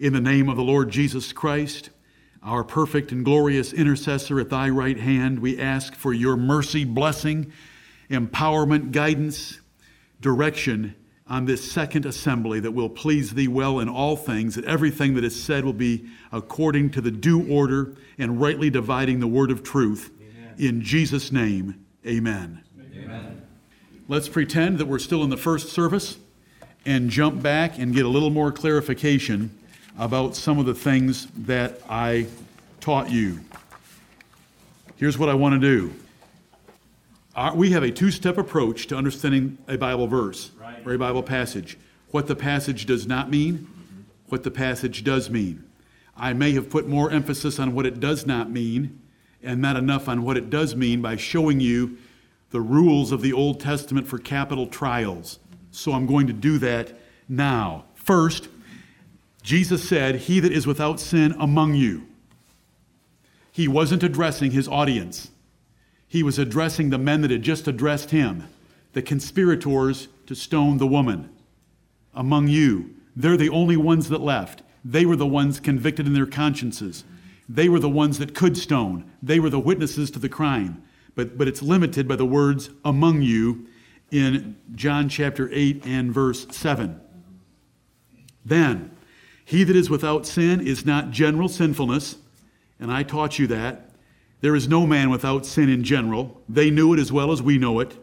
In the name of the Lord Jesus Christ, our perfect and glorious intercessor at thy right hand, we ask for your mercy, blessing, empowerment, guidance, direction on this second assembly that will please thee well in all things, that everything that is said will be according to the due order and rightly dividing the word of truth. Amen. In Jesus' name, amen. amen. Let's pretend that we're still in the first service and jump back and get a little more clarification about some of the things that I taught you. Here's what I want to do. we have a two step approach to understanding a Bible verse right. or a Bible passage. What the passage does not mean, mm-hmm. what the passage does mean. I may have put more emphasis on what it does not mean and not enough on what it does mean by showing you the rules of the Old Testament for capital trials. So I'm going to do that now. First, Jesus said, He that is without sin among you. He wasn't addressing his audience, he was addressing the men that had just addressed him, the conspirators to stone the woman. Among you, they're the only ones that left. They were the ones convicted in their consciences. They were the ones that could stone. They were the witnesses to the crime. But, but it's limited by the words among you in John chapter 8 and verse 7. Then, he that is without sin is not general sinfulness, and I taught you that. There is no man without sin in general. They knew it as well as we know it.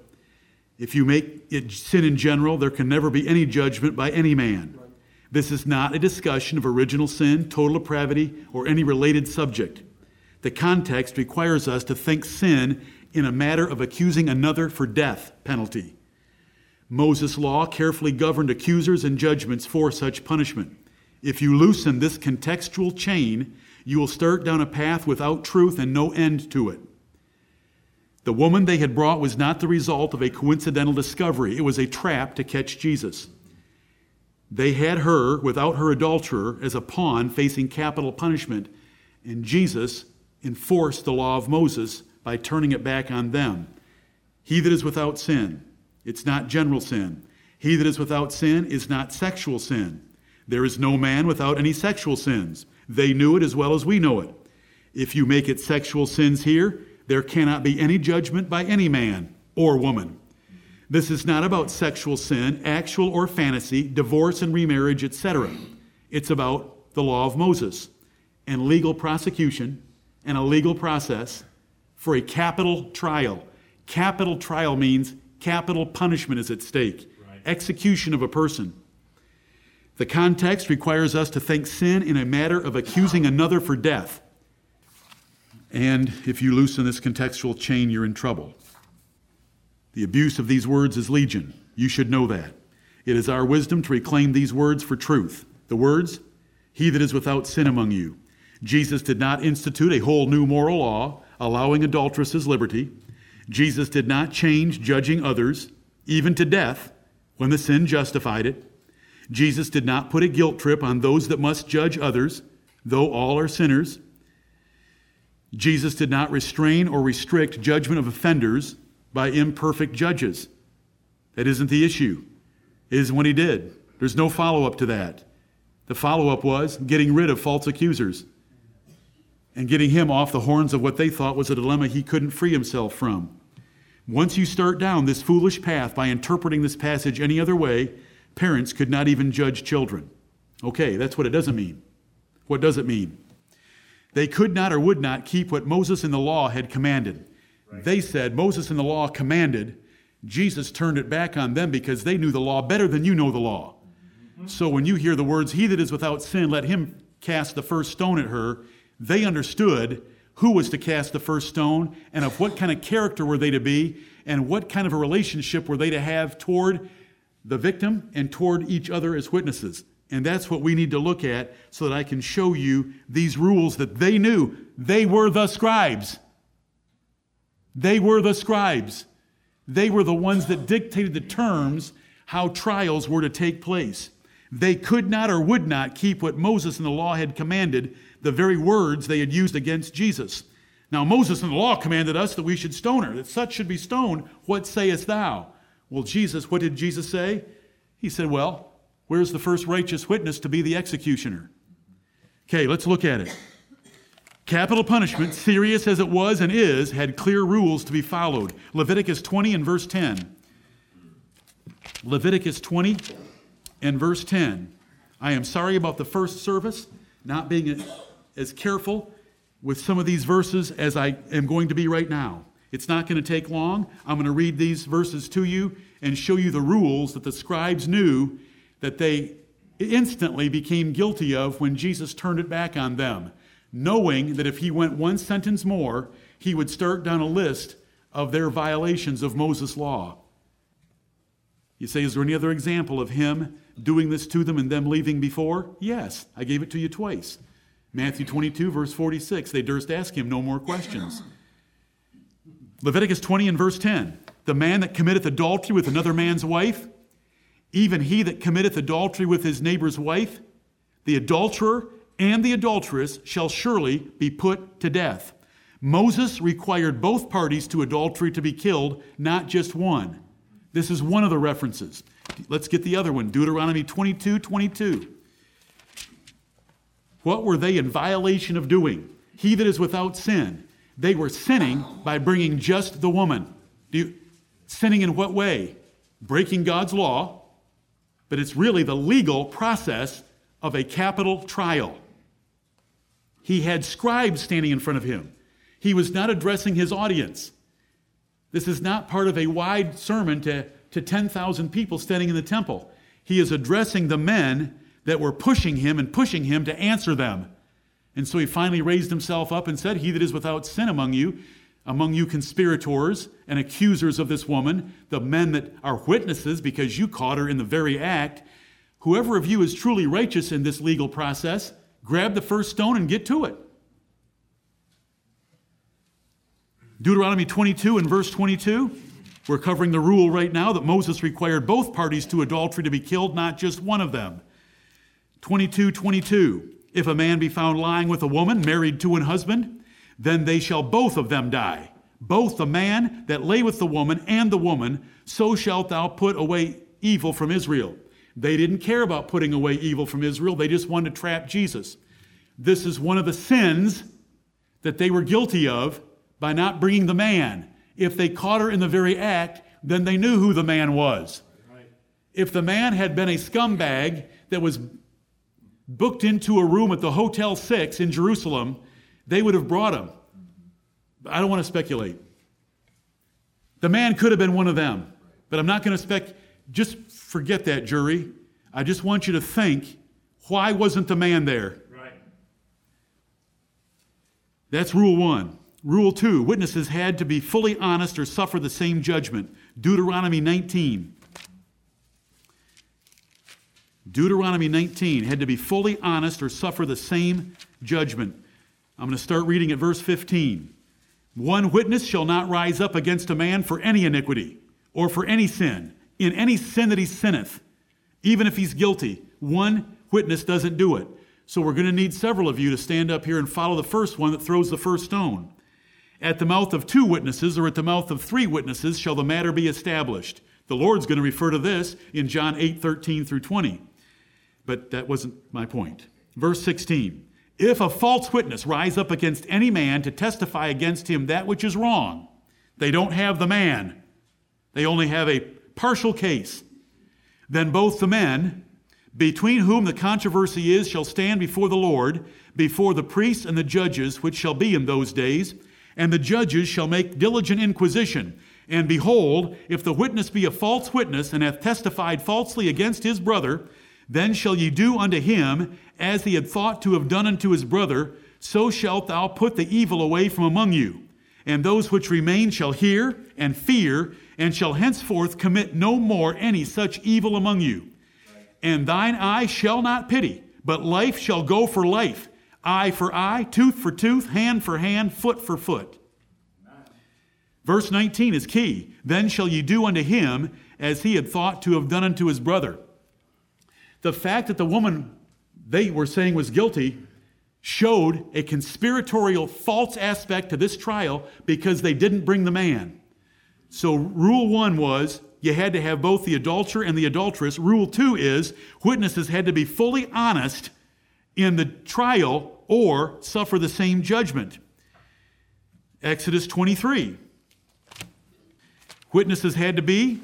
If you make it sin in general, there can never be any judgment by any man. This is not a discussion of original sin, total depravity, or any related subject. The context requires us to think sin in a matter of accusing another for death penalty. Moses' law carefully governed accusers and judgments for such punishment. If you loosen this contextual chain, you will start down a path without truth and no end to it. The woman they had brought was not the result of a coincidental discovery, it was a trap to catch Jesus. They had her, without her adulterer, as a pawn facing capital punishment, and Jesus enforced the law of Moses by turning it back on them. He that is without sin, it's not general sin. He that is without sin is not sexual sin. There is no man without any sexual sins. They knew it as well as we know it. If you make it sexual sins here, there cannot be any judgment by any man or woman. This is not about sexual sin, actual or fantasy, divorce and remarriage, etc. It's about the law of Moses and legal prosecution and a legal process for a capital trial. Capital trial means capital punishment is at stake, right. execution of a person. The context requires us to think sin in a matter of accusing another for death. And if you loosen this contextual chain, you're in trouble. The abuse of these words is legion. You should know that. It is our wisdom to reclaim these words for truth. The words, He that is without sin among you. Jesus did not institute a whole new moral law allowing adulteresses liberty. Jesus did not change judging others, even to death, when the sin justified it. Jesus did not put a guilt trip on those that must judge others, though all are sinners. Jesus did not restrain or restrict judgment of offenders by imperfect judges. That isn't the issue. It is when he did. There's no follow up to that. The follow up was getting rid of false accusers and getting him off the horns of what they thought was a dilemma he couldn't free himself from. Once you start down this foolish path by interpreting this passage any other way, parents could not even judge children. Okay, that's what it doesn't mean. What does it mean? They could not or would not keep what Moses in the law had commanded. Right. They said Moses in the law commanded. Jesus turned it back on them because they knew the law better than you know the law. Mm-hmm. So when you hear the words, He that is without sin, let him cast the first stone at her, they understood who was to cast the first stone and of what kind of character were they to be and what kind of a relationship were they to have toward the victim and toward each other as witnesses. And that's what we need to look at so that I can show you these rules that they knew. They were the scribes. They were the scribes. They were the ones that dictated the terms how trials were to take place. They could not or would not keep what Moses and the law had commanded, the very words they had used against Jesus. Now, Moses and the law commanded us that we should stone her, that such should be stoned. What sayest thou? Well, Jesus, what did Jesus say? He said, Well, where's the first righteous witness to be the executioner? Okay, let's look at it. Capital punishment, serious as it was and is, had clear rules to be followed. Leviticus 20 and verse 10. Leviticus 20 and verse 10. I am sorry about the first service not being as careful with some of these verses as I am going to be right now. It's not going to take long. I'm going to read these verses to you and show you the rules that the scribes knew that they instantly became guilty of when Jesus turned it back on them, knowing that if he went one sentence more, he would start down a list of their violations of Moses' law. You say, is there any other example of him doing this to them and them leaving before? Yes, I gave it to you twice. Matthew 22, verse 46. They durst ask him no more questions. Leviticus 20 and verse 10. The man that committeth adultery with another man's wife, even he that committeth adultery with his neighbor's wife, the adulterer and the adulteress shall surely be put to death. Moses required both parties to adultery to be killed, not just one. This is one of the references. Let's get the other one Deuteronomy 22 22. What were they in violation of doing? He that is without sin. They were sinning by bringing just the woman. You, sinning in what way? Breaking God's law, but it's really the legal process of a capital trial. He had scribes standing in front of him. He was not addressing his audience. This is not part of a wide sermon to, to 10,000 people standing in the temple. He is addressing the men that were pushing him and pushing him to answer them. And so he finally raised himself up and said, He that is without sin among you, among you conspirators and accusers of this woman, the men that are witnesses because you caught her in the very act, whoever of you is truly righteous in this legal process, grab the first stone and get to it. Deuteronomy 22 and verse 22. We're covering the rule right now that Moses required both parties to adultery to be killed, not just one of them. 22 22. If a man be found lying with a woman married to an husband, then they shall both of them die. Both the man that lay with the woman and the woman, so shalt thou put away evil from Israel. They didn't care about putting away evil from Israel, they just wanted to trap Jesus. This is one of the sins that they were guilty of by not bringing the man. If they caught her in the very act, then they knew who the man was. If the man had been a scumbag that was booked into a room at the Hotel 6 in Jerusalem they would have brought him. I don't want to speculate. The man could have been one of them, but I'm not going to spec. Just forget that, jury. I just want you to think why wasn't the man there? Right. That's rule one. Rule two witnesses had to be fully honest or suffer the same judgment. Deuteronomy 19. Deuteronomy 19 had to be fully honest or suffer the same judgment. I'm going to start reading at verse 15. One witness shall not rise up against a man for any iniquity or for any sin, in any sin that he sinneth, even if he's guilty. One witness doesn't do it. So we're going to need several of you to stand up here and follow the first one that throws the first stone. At the mouth of two witnesses or at the mouth of three witnesses shall the matter be established. The Lord's going to refer to this in John 8 13 through 20. But that wasn't my point. Verse 16. If a false witness rise up against any man to testify against him that which is wrong, they don't have the man, they only have a partial case. Then both the men, between whom the controversy is, shall stand before the Lord, before the priests and the judges, which shall be in those days. And the judges shall make diligent inquisition. And behold, if the witness be a false witness, and hath testified falsely against his brother, then shall ye do unto him as he had thought to have done unto his brother, so shalt thou put the evil away from among you. And those which remain shall hear and fear, and shall henceforth commit no more any such evil among you. And thine eye shall not pity, but life shall go for life, eye for eye, tooth for tooth, hand for hand, foot for foot. Verse 19 is key. Then shall ye do unto him as he had thought to have done unto his brother. The fact that the woman they were saying was guilty showed a conspiratorial false aspect to this trial because they didn't bring the man. So, rule one was you had to have both the adulterer and the adulteress. Rule two is witnesses had to be fully honest in the trial or suffer the same judgment. Exodus 23. Witnesses had to be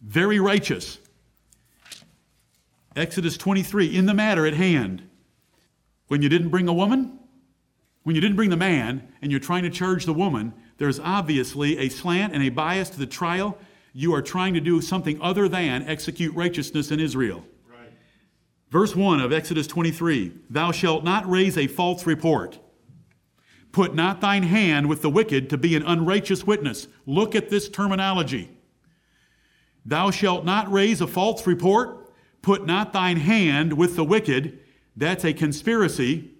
very righteous. Exodus 23, in the matter at hand. When you didn't bring a woman, when you didn't bring the man, and you're trying to charge the woman, there's obviously a slant and a bias to the trial. You are trying to do something other than execute righteousness in Israel. Right. Verse 1 of Exodus 23 Thou shalt not raise a false report. Put not thine hand with the wicked to be an unrighteous witness. Look at this terminology. Thou shalt not raise a false report. Put not thine hand with the wicked. That's a conspiracy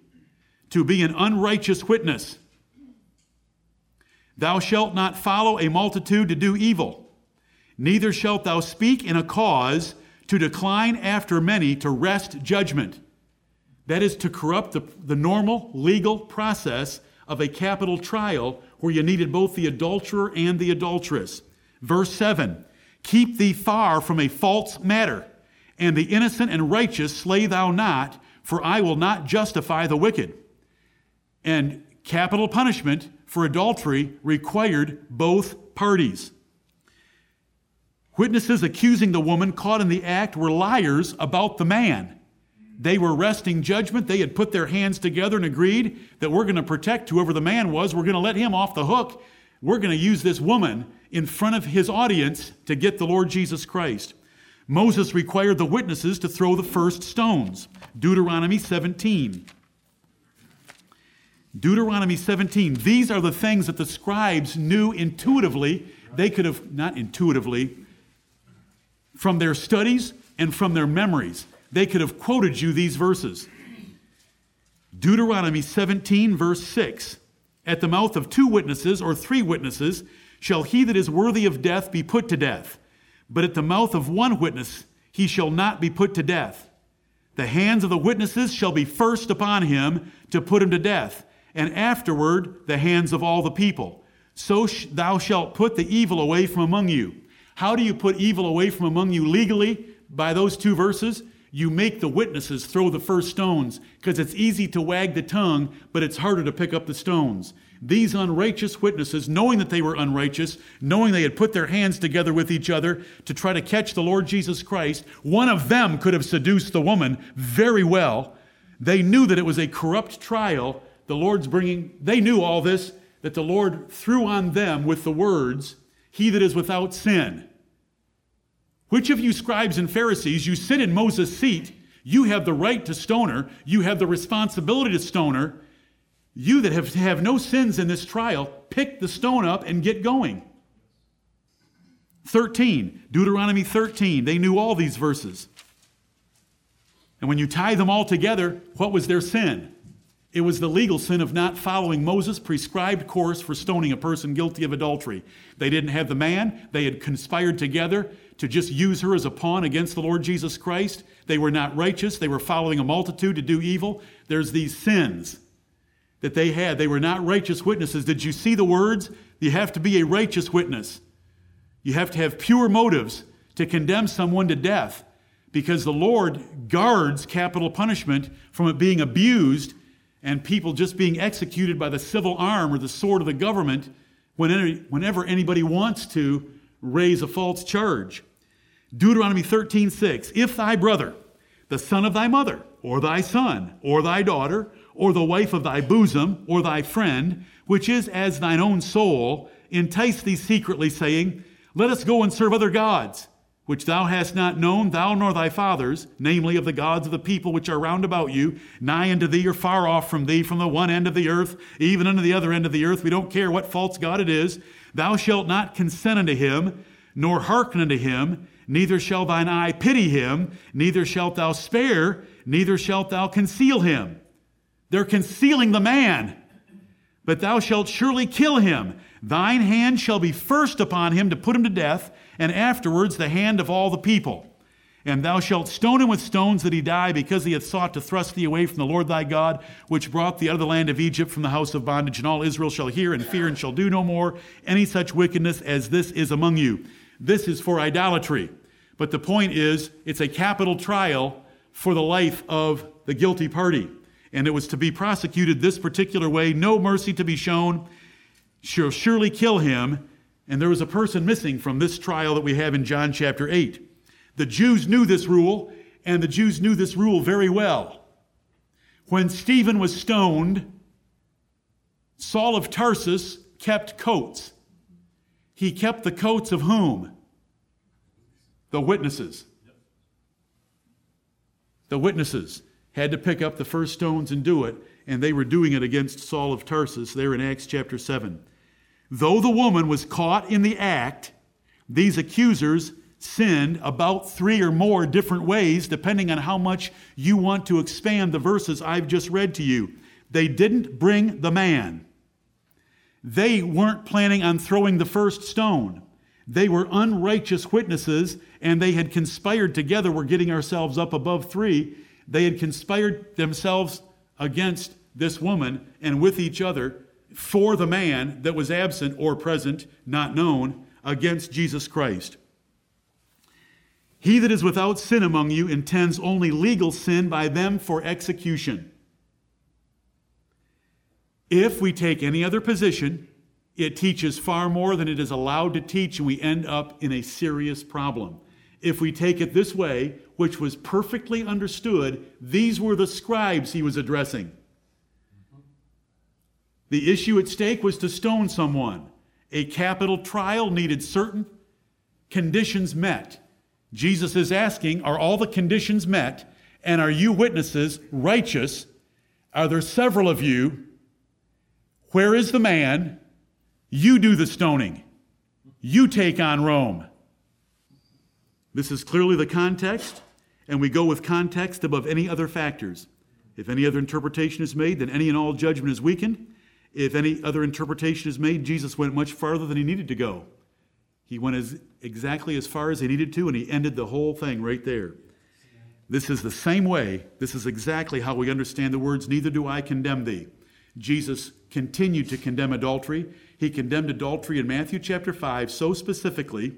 to be an unrighteous witness. Thou shalt not follow a multitude to do evil, neither shalt thou speak in a cause to decline after many to wrest judgment. That is to corrupt the, the normal legal process of a capital trial where you needed both the adulterer and the adulteress. Verse 7 Keep thee far from a false matter, and the innocent and righteous slay thou not, for I will not justify the wicked. And capital punishment for adultery required both parties. Witnesses accusing the woman caught in the act were liars about the man. They were wresting judgment. They had put their hands together and agreed that we're going to protect whoever the man was. We're going to let him off the hook. We're going to use this woman in front of his audience to get the Lord Jesus Christ. Moses required the witnesses to throw the first stones. Deuteronomy 17. Deuteronomy 17. These are the things that the scribes knew intuitively. They could have, not intuitively, from their studies and from their memories they could have quoted you these verses. Deuteronomy 17, verse 6 At the mouth of two witnesses or three witnesses shall he that is worthy of death be put to death, but at the mouth of one witness he shall not be put to death. The hands of the witnesses shall be first upon him to put him to death, and afterward the hands of all the people. So sh- thou shalt put the evil away from among you. How do you put evil away from among you legally? By those two verses you make the witnesses throw the first stones because it's easy to wag the tongue, but it's harder to pick up the stones. These unrighteous witnesses, knowing that they were unrighteous, knowing they had put their hands together with each other to try to catch the Lord Jesus Christ, one of them could have seduced the woman very well. They knew that it was a corrupt trial. The Lord's bringing, they knew all this, that the Lord threw on them with the words, He that is without sin. Which of you scribes and Pharisees, you sit in Moses' seat, you have the right to stone her, you have the responsibility to stone her. You that have, have no sins in this trial, pick the stone up and get going. 13, Deuteronomy 13, they knew all these verses. And when you tie them all together, what was their sin? It was the legal sin of not following Moses' prescribed course for stoning a person guilty of adultery. They didn't have the man, they had conspired together to just use her as a pawn against the Lord Jesus Christ. They were not righteous. They were following a multitude to do evil. There's these sins that they had. They were not righteous witnesses. Did you see the words? You have to be a righteous witness. You have to have pure motives to condemn someone to death because the Lord guards capital punishment from it being abused and people just being executed by the civil arm or the sword of the government whenever anybody wants to raise a false charge. Deuteronomy 13, 6. If thy brother, the son of thy mother, or thy son, or thy daughter, or the wife of thy bosom, or thy friend, which is as thine own soul, entice thee secretly, saying, Let us go and serve other gods, which thou hast not known, thou nor thy fathers, namely of the gods of the people which are round about you, nigh unto thee or far off from thee, from the one end of the earth, even unto the other end of the earth. We don't care what false God it is. Thou shalt not consent unto him, nor hearken unto him, neither shall thine eye pity him, neither shalt thou spare, neither shalt thou conceal him. They're concealing the man, but thou shalt surely kill him. Thine hand shall be first upon him to put him to death, and afterwards the hand of all the people. And thou shalt stone him with stones that he die, because he hath sought to thrust thee away from the Lord thy God, which brought thee out of the land of Egypt from the house of bondage. And all Israel shall hear and fear, and shall do no more any such wickedness as this is among you. This is for idolatry. But the point is, it's a capital trial for the life of the guilty party. And it was to be prosecuted this particular way, no mercy to be shown, shall surely kill him. And there was a person missing from this trial that we have in John chapter 8. The Jews knew this rule, and the Jews knew this rule very well. When Stephen was stoned, Saul of Tarsus kept coats. He kept the coats of whom? The witnesses. The witnesses had to pick up the first stones and do it, and they were doing it against Saul of Tarsus there in Acts chapter 7. Though the woman was caught in the act, these accusers sinned about three or more different ways, depending on how much you want to expand the verses I've just read to you. They didn't bring the man. They weren't planning on throwing the first stone. They were unrighteous witnesses, and they had conspired together. We're getting ourselves up above three. They had conspired themselves against this woman and with each other for the man that was absent or present, not known, against Jesus Christ. He that is without sin among you intends only legal sin by them for execution. If we take any other position, it teaches far more than it is allowed to teach, and we end up in a serious problem. If we take it this way, which was perfectly understood, these were the scribes he was addressing. The issue at stake was to stone someone. A capital trial needed certain conditions met. Jesus is asking, Are all the conditions met? And are you witnesses righteous? Are there several of you? Where is the man? You do the stoning. You take on Rome. This is clearly the context, and we go with context above any other factors. If any other interpretation is made, then any and all judgment is weakened. If any other interpretation is made, Jesus went much farther than he needed to go. He went as, exactly as far as he needed to, and he ended the whole thing right there. This is the same way, this is exactly how we understand the words, Neither do I condemn thee. Jesus continued to condemn adultery. He condemned adultery in Matthew chapter 5 so specifically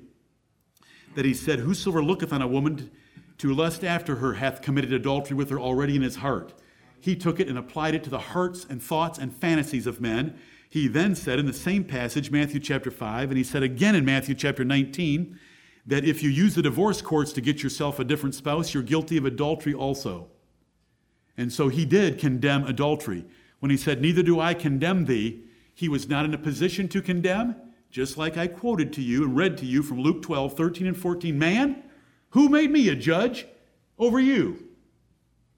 that he said, Whosoever looketh on a woman to lust after her hath committed adultery with her already in his heart. He took it and applied it to the hearts and thoughts and fantasies of men. He then said in the same passage, Matthew chapter 5, and he said again in Matthew chapter 19, that if you use the divorce courts to get yourself a different spouse, you're guilty of adultery also. And so he did condemn adultery. When he said, Neither do I condemn thee, he was not in a position to condemn, just like I quoted to you and read to you from Luke 12, 13, and 14. Man, who made me a judge over you?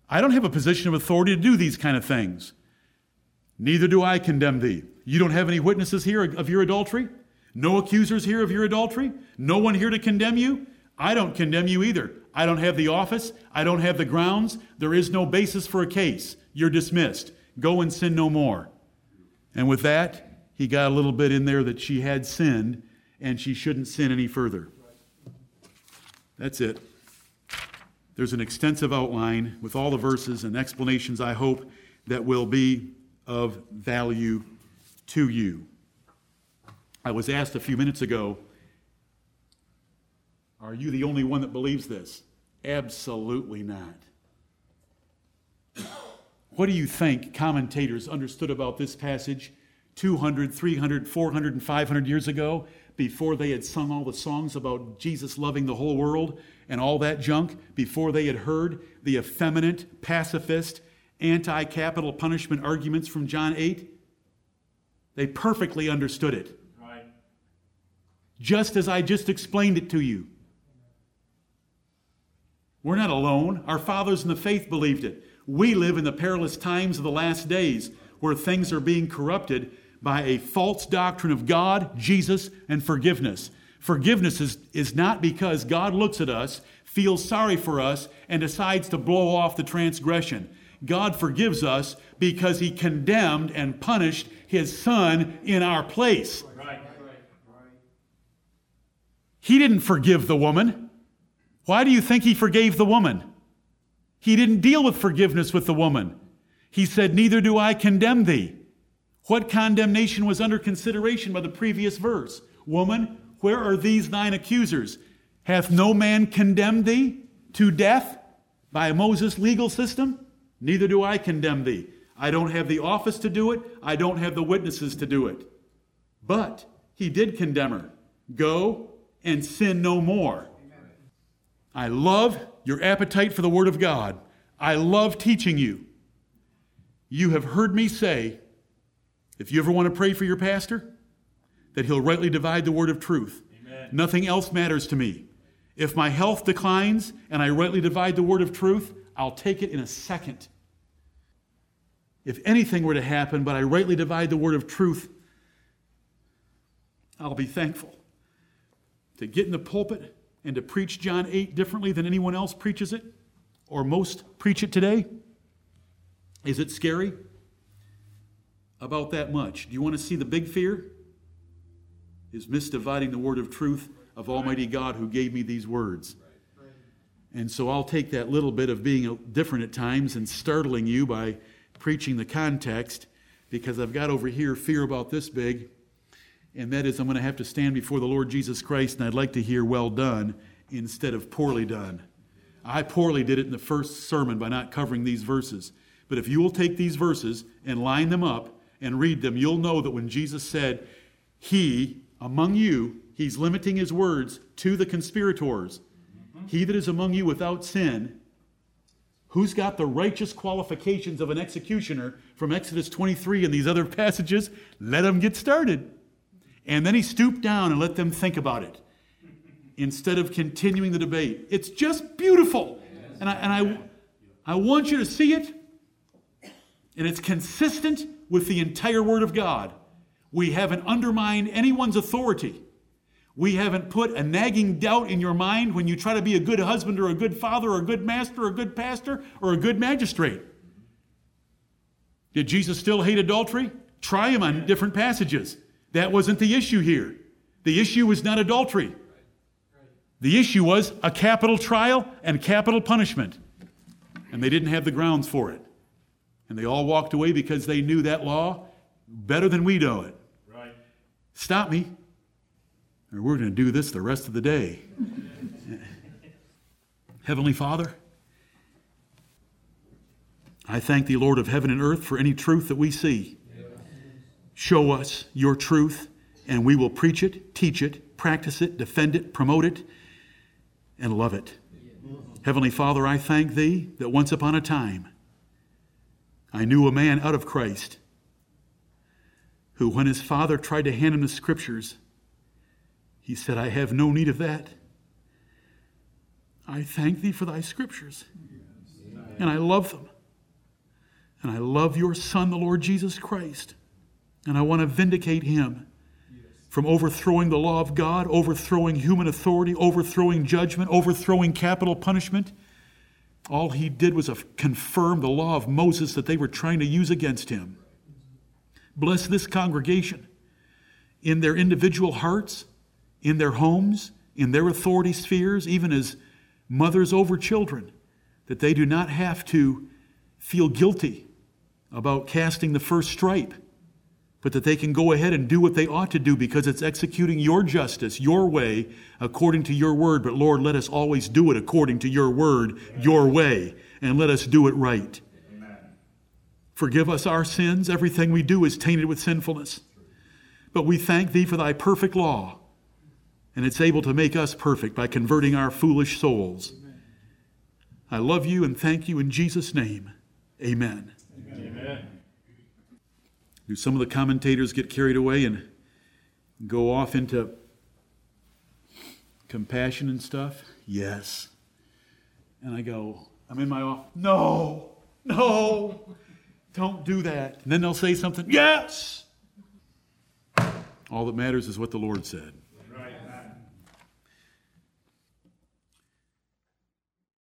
I don't have a position of authority to do these kind of things. Neither do I condemn thee. You don't have any witnesses here of your adultery? No accusers here of your adultery? No one here to condemn you? I don't condemn you either. I don't have the office. I don't have the grounds. There is no basis for a case. You're dismissed. Go and sin no more. And with that, he got a little bit in there that she had sinned and she shouldn't sin any further. That's it. There's an extensive outline with all the verses and explanations, I hope, that will be of value to you. I was asked a few minutes ago, Are you the only one that believes this? Absolutely not. What do you think commentators understood about this passage 200, 300, 400, and 500 years ago before they had sung all the songs about Jesus loving the whole world and all that junk, before they had heard the effeminate, pacifist, anti capital punishment arguments from John 8? They perfectly understood it. Right. Just as I just explained it to you. We're not alone. Our fathers in the faith believed it. We live in the perilous times of the last days where things are being corrupted by a false doctrine of God, Jesus, and forgiveness. Forgiveness is, is not because God looks at us, feels sorry for us, and decides to blow off the transgression. God forgives us because he condemned and punished his son in our place. He didn't forgive the woman. Why do you think he forgave the woman? He didn't deal with forgiveness with the woman. He said, Neither do I condemn thee. What condemnation was under consideration by the previous verse? Woman, where are these thine accusers? Hath no man condemned thee to death? by Moses' legal system, neither do I condemn thee. I don't have the office to do it, I don't have the witnesses to do it. But he did condemn her. Go and sin no more. I love your appetite for the Word of God. I love teaching you. You have heard me say, if you ever want to pray for your pastor, that he'll rightly divide the word of truth. Amen. Nothing else matters to me. If my health declines and I rightly divide the word of truth, I'll take it in a second. If anything were to happen, but I rightly divide the word of truth, I'll be thankful. To get in the pulpit and to preach John 8 differently than anyone else preaches it, or most preach it today, is it scary? About that much. Do you want to see the big fear? Is misdividing the word of truth of Almighty God who gave me these words. And so I'll take that little bit of being different at times and startling you by preaching the context because I've got over here fear about this big and that is I'm going to have to stand before the Lord Jesus Christ, and I'd like to hear well done instead of poorly done. I poorly did it in the first sermon by not covering these verses. But if you will take these verses and line them up and read them, you'll know that when Jesus said, He among you, He's limiting His words to the conspirators. He that is among you without sin, who's got the righteous qualifications of an executioner from Exodus 23 and these other passages, let him get started. And then he stooped down and let them think about it instead of continuing the debate. It's just beautiful. And I, and I, I want you to see it. And it's consistent with the entire Word of God. We haven't undermined anyone's authority. We haven't put a nagging doubt in your mind when you try to be a good husband or a good father or a good master or a good pastor or a good magistrate. Did Jesus still hate adultery? Try him on different passages. That wasn't the issue here. The issue was not adultery. The issue was a capital trial and capital punishment. And they didn't have the grounds for it. And they all walked away because they knew that law better than we know it. Right. Stop me, or we're going to do this the rest of the day. Heavenly Father, I thank thee, Lord of heaven and earth, for any truth that we see. Show us your truth, and we will preach it, teach it, practice it, defend it, promote it, and love it. Heavenly Father, I thank thee that once upon a time I knew a man out of Christ who, when his father tried to hand him the scriptures, he said, I have no need of that. I thank thee for thy scriptures, and I love them. And I love your Son, the Lord Jesus Christ. And I want to vindicate him from overthrowing the law of God, overthrowing human authority, overthrowing judgment, overthrowing capital punishment. All he did was confirm the law of Moses that they were trying to use against him. Bless this congregation in their individual hearts, in their homes, in their authority spheres, even as mothers over children, that they do not have to feel guilty about casting the first stripe but that they can go ahead and do what they ought to do because it's executing your justice, your way, according to your word. But Lord, let us always do it according to your word, your way, and let us do it right. Amen. Forgive us our sins. Everything we do is tainted with sinfulness. But we thank thee for thy perfect law, and it's able to make us perfect by converting our foolish souls. I love you and thank you in Jesus' name. Amen. Amen. Do some of the commentators get carried away and go off into compassion and stuff? Yes. And I go, I'm in my office. No, no, don't do that. And then they'll say something. Yes. All that matters is what the Lord said.